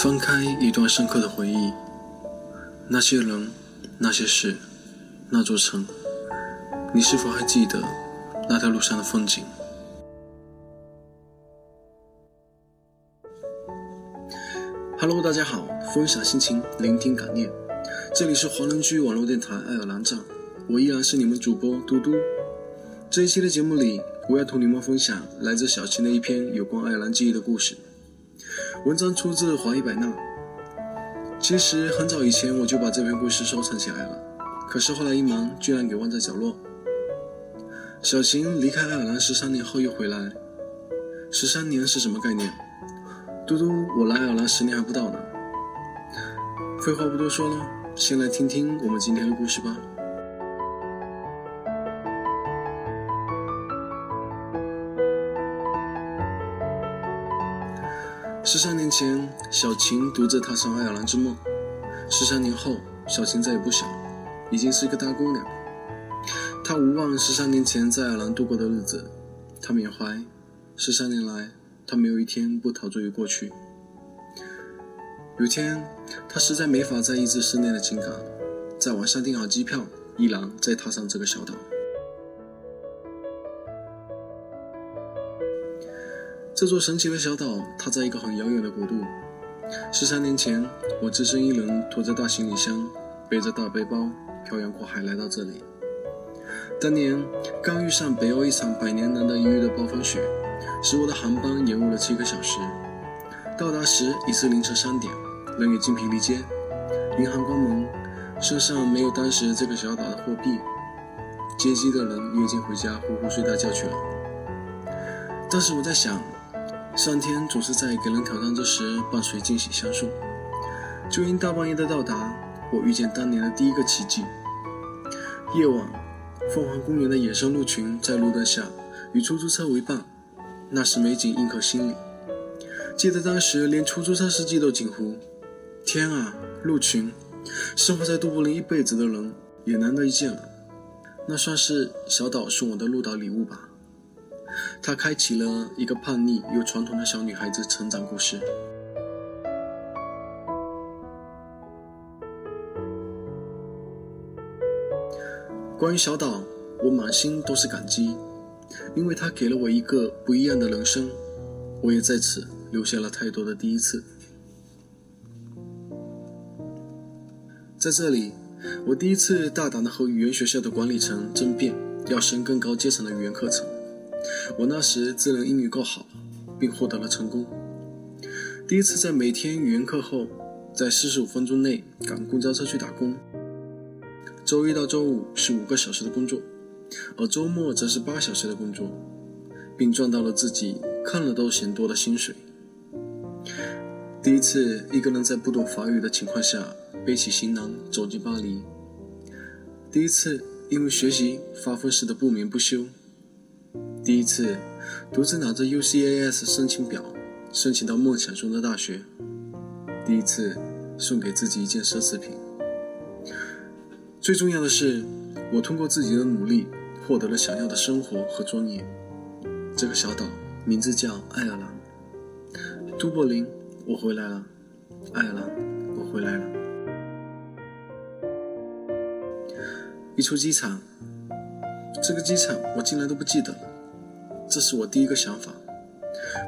翻开一段深刻的回忆，那些人，那些事，那座城，你是否还记得那条路上的风景？Hello，大家好，分享心情，聆听感念，这里是华人居网络电台爱尔兰站，我依然是你们主播嘟嘟。这一期的节目里，我要同你们分享来自小青的一篇有关爱尔兰记忆的故事。文章出自华裔百纳。其实很早以前我就把这篇故事收藏起来了，可是后来一忙，居然给忘在角落。小琴离开爱尔兰十三年后又回来，十三年是什么概念？嘟嘟，我来爱尔兰十年还不到呢。废话不多说了，先来听听我们今天的故事吧。十三年前，小琴独自踏上爱尔兰之梦。十三年后，小琴再也不小，已经是一个大姑娘。她无忘十三年前在爱尔兰度过的日子，她缅怀十三年来，她没有一天不陶醉于过去。有一天，她实在没法再抑制思念的情感，在网上订好机票，毅然再踏上这个小岛。这座神奇的小岛，它在一个很遥远的国度。十三年前，我只身一人，拖着大行李箱，背着大背包，漂洋过海来到这里。当年刚遇上北欧一场百年难得一遇的暴风雪，使我的航班延误了七个小时。到达时已是凌晨三点，人也精疲力竭，银行关门，身上没有当时这个小岛的货币，接机的人也已经回家呼呼睡大觉去了。当时我在想。上天总是在给人挑战之时伴随惊喜相送。就因大半夜的到达，我遇见当年的第一个奇迹。夜晚，凤凰公园的野生鹿群在路灯下与出租车为伴，那时美景印刻心里。记得当时连出租车司机都惊呼：“天啊，鹿群！生活在杜柏林一辈子的人也难得一见了。”那算是小岛送我的鹿岛礼物吧。它开启了一个叛逆又传统的小女孩子成长故事。关于小岛，我满心都是感激，因为它给了我一个不一样的人生。我也在此留下了太多的第一次。在这里，我第一次大胆的和语言学校的管理层争辩，要升更高阶层的语言课程。我那时自认英语够好，并获得了成功。第一次在每天语言课后，在四十五分钟内赶公交车去打工。周一到周五是五个小时的工作，而周末则是八小时的工作，并赚到了自己看了都嫌多的薪水。第一次一个人在不懂法语的情况下背起行囊走进巴黎。第一次因为学习发疯似的不眠不休。第一次独自拿着 UCAS 申请表申请到梦想中的大学，第一次送给自己一件奢侈品。最重要的是，我通过自己的努力获得了想要的生活和尊严。这个小岛名字叫爱尔兰，都柏林，我回来了；爱尔兰，我回来了。一出机场，这个机场我竟然都不记得了。这是我第一个想法。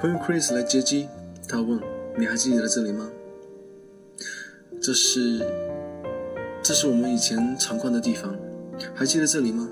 朋友 Chris 来接机，他问：“你还记得这里吗？”这是，这是我们以前常逛的地方，还记得这里吗？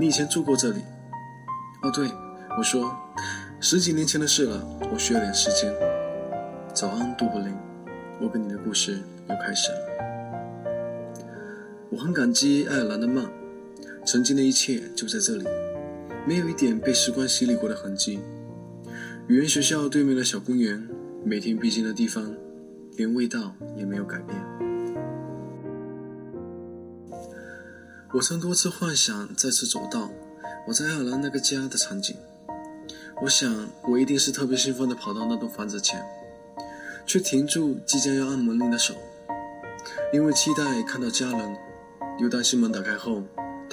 你以前住过这里？哦，对，我说，十几年前的事了，我需要点时间。早安，杜柏林，我跟你的故事又开始了。我很感激爱尔兰的梦，曾经的一切就在这里。没有一点被时光洗礼过的痕迹。语言学校对面的小公园，每天必经的地方，连味道也没有改变。我曾多次幻想再次走到我在爱尔兰那个家的场景。我想，我一定是特别兴奋地跑到那栋房子前，却停住即将要按门铃的手，因为期待看到家人，又担心门打开后，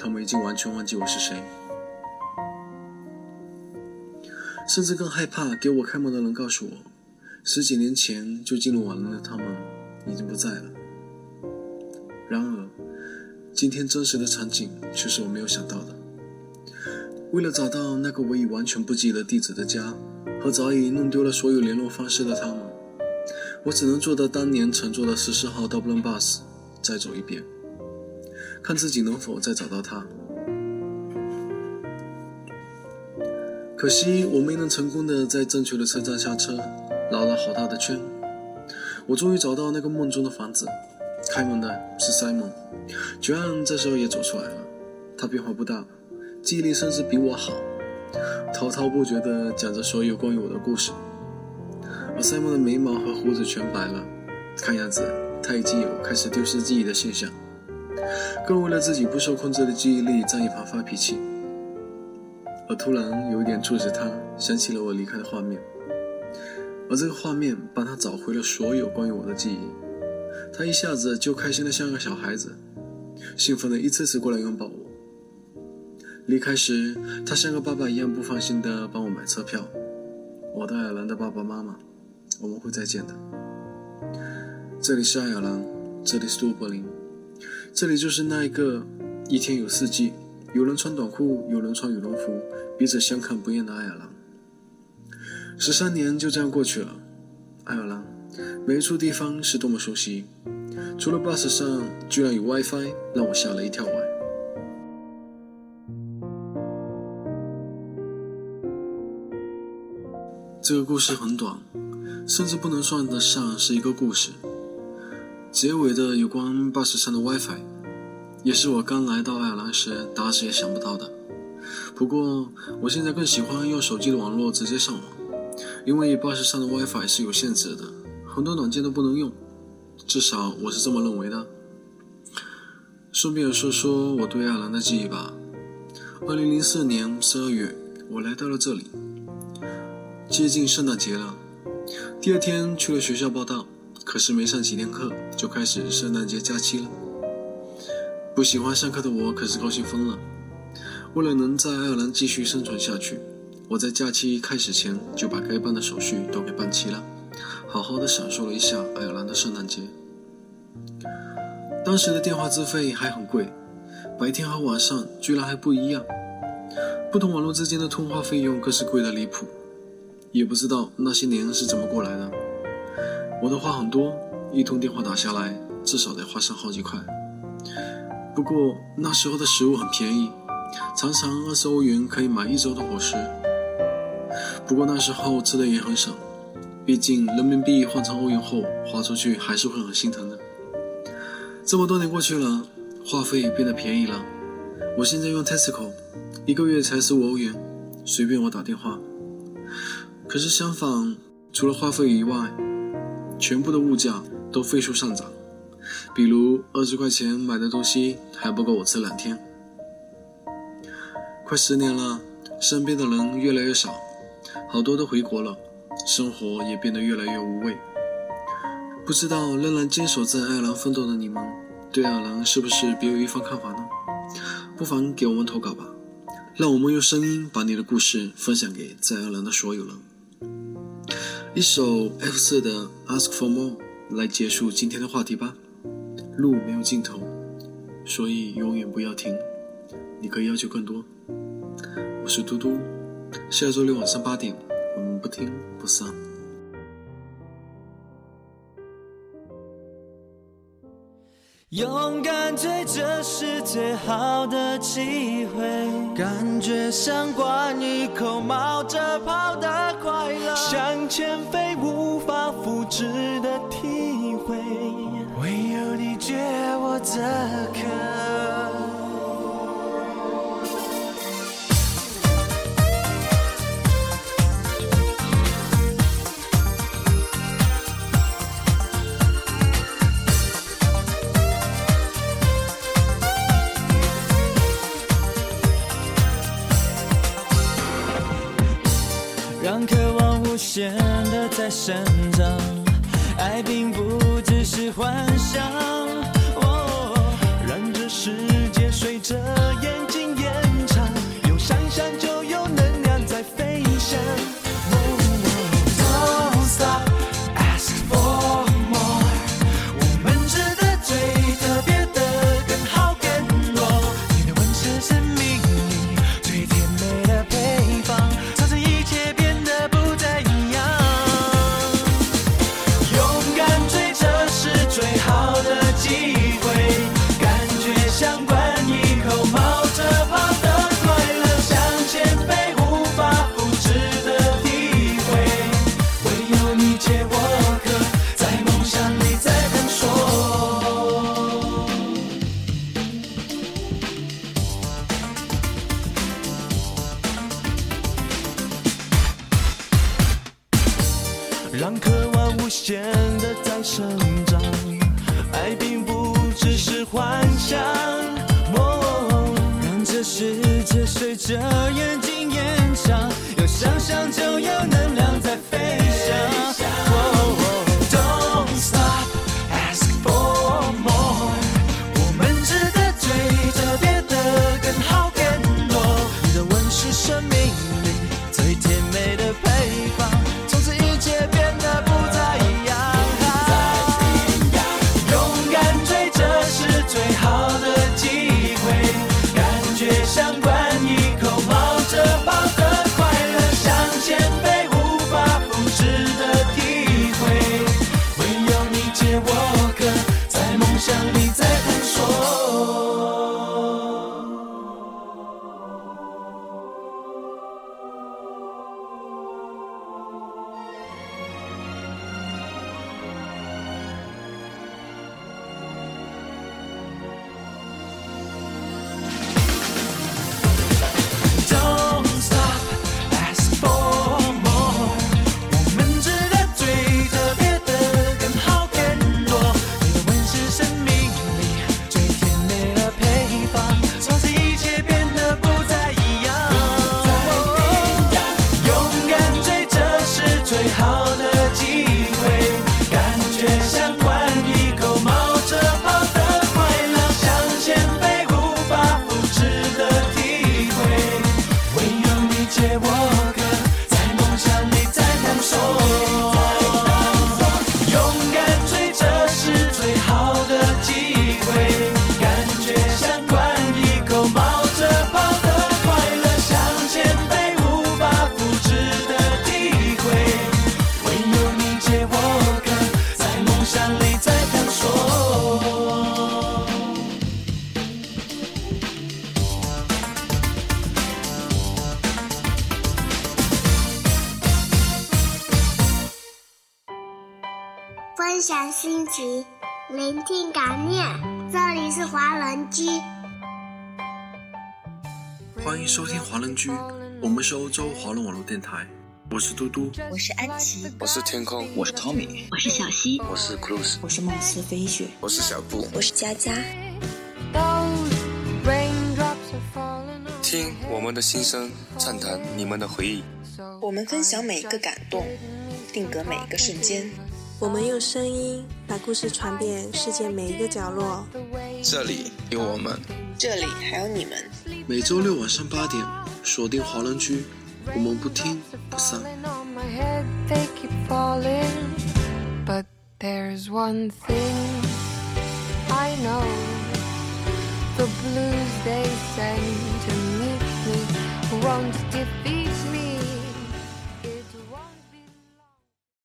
他们已经完全忘记我是谁。甚至更害怕给我开门的人告诉我，十几年前就进入网轮的他们已经不在了。然而，今天真实的场景却是我没有想到的。为了找到那个我已完全不记得地址的家和早已弄丢了所有联络方式的他们，我只能坐到当年乘坐的十四号 Dublin bus 再走一遍，看自己能否再找到他。可惜我没能成功的在正确的车站下车，绕了好大的圈。我终于找到那个梦中的房子，开门的是 Simon，绝案这时候也走出来了。他变化不大，记忆力甚至比我好，滔滔不绝的讲着所有关于我的故事。而 Simon 的眉毛和胡子全白了，看样子他已经有开始丢失记忆的现象，更为了自己不受控制的记忆力在一旁发脾气。我突然有一点促使他想起了我离开的画面，而这个画面帮他找回了所有关于我的记忆。他一下子就开心的像个小孩子，兴奋的一次次过来拥抱我。离开时，他像个爸爸一样不放心的帮我买车票。我的爱尔兰的爸爸妈妈，我们会再见的。这里是爱尔兰，这里是杜柏林，这里就是那一个一天有四季。有人穿短裤，有人穿羽绒服，彼此相看不厌的爱尔兰。十三年就这样过去了，爱尔兰每一处地方是多么熟悉，除了 bus 上居然有 WiFi，让我吓了一跳外。这个故事很短，甚至不能算得上是一个故事。结尾的有关巴士上的 WiFi。也是我刚来到爱尔兰时打死也想不到的。不过，我现在更喜欢用手机的网络直接上网，因为巴士上的 WiFi 是有限制的，很多软件都不能用。至少我是这么认为的。顺便说说我对爱尔兰的记忆吧。二零零四年十二月，我来到了这里，接近圣诞节了。第二天去了学校报道，可是没上几天课就开始圣诞节假期了。不喜欢上课的我可是高兴疯了。为了能在爱尔兰继续生存下去，我在假期开始前就把该办的手续都给办齐了，好好的享受了一下爱尔兰的圣诞节。当时的电话资费还很贵，白天和晚上居然还不一样，不同网络之间的通话费用更是贵得离谱。也不知道那些年是怎么过来的。我的话很多，一通电话打下来至少得花上好几块。不过那时候的食物很便宜，常常二十欧元可以买一周的伙食。不过那时候吃的也很省，毕竟人民币换成欧元后花出去还是会很心疼的。这么多年过去了，话费也变得便宜了。我现在用 Tesco，一个月才十五欧元，随便我打电话。可是相反，除了话费以外，全部的物价都飞速上涨。比如二十块钱买的东西还不够我吃两天。快十年了，身边的人越来越少，好多都回国了，生活也变得越来越无味。不知道仍然坚守在爱尔兰奋斗的你们，对爱尔兰是不是别有一番看法呢？不妨给我们投稿吧，让我们用声音把你的故事分享给在爱尔兰的所有人。一首 F 四的《Ask for More》来结束今天的话题吧。路没有尽头，所以永远不要停。你可以要求更多。我是嘟嘟，下周六晚上八点，我们不听不散。勇敢追，这是最好的机会。感觉像灌一口冒着泡的快乐，向前飞，无法复制的体会。唯有你解我的渴，显得在生长。爱并不只是幻想，欢迎收听华人居，我们是欧洲华人网络电台，我是嘟嘟。我是安琪，我是天空，我是 Tommy，我是小溪，我是 Cruz，我是梦思飞雪，我是小布，我是佳佳。听我们的心声，畅谈你们的回忆。我们分享每一个感动，定格每一个瞬间。我们用声音把故事传遍世界每一个角落。这里有我们，这里还有你们。每周六晚上八点，锁定华人区，我们不听不散。But there's one thing I know the blues they send to meet me won't defeat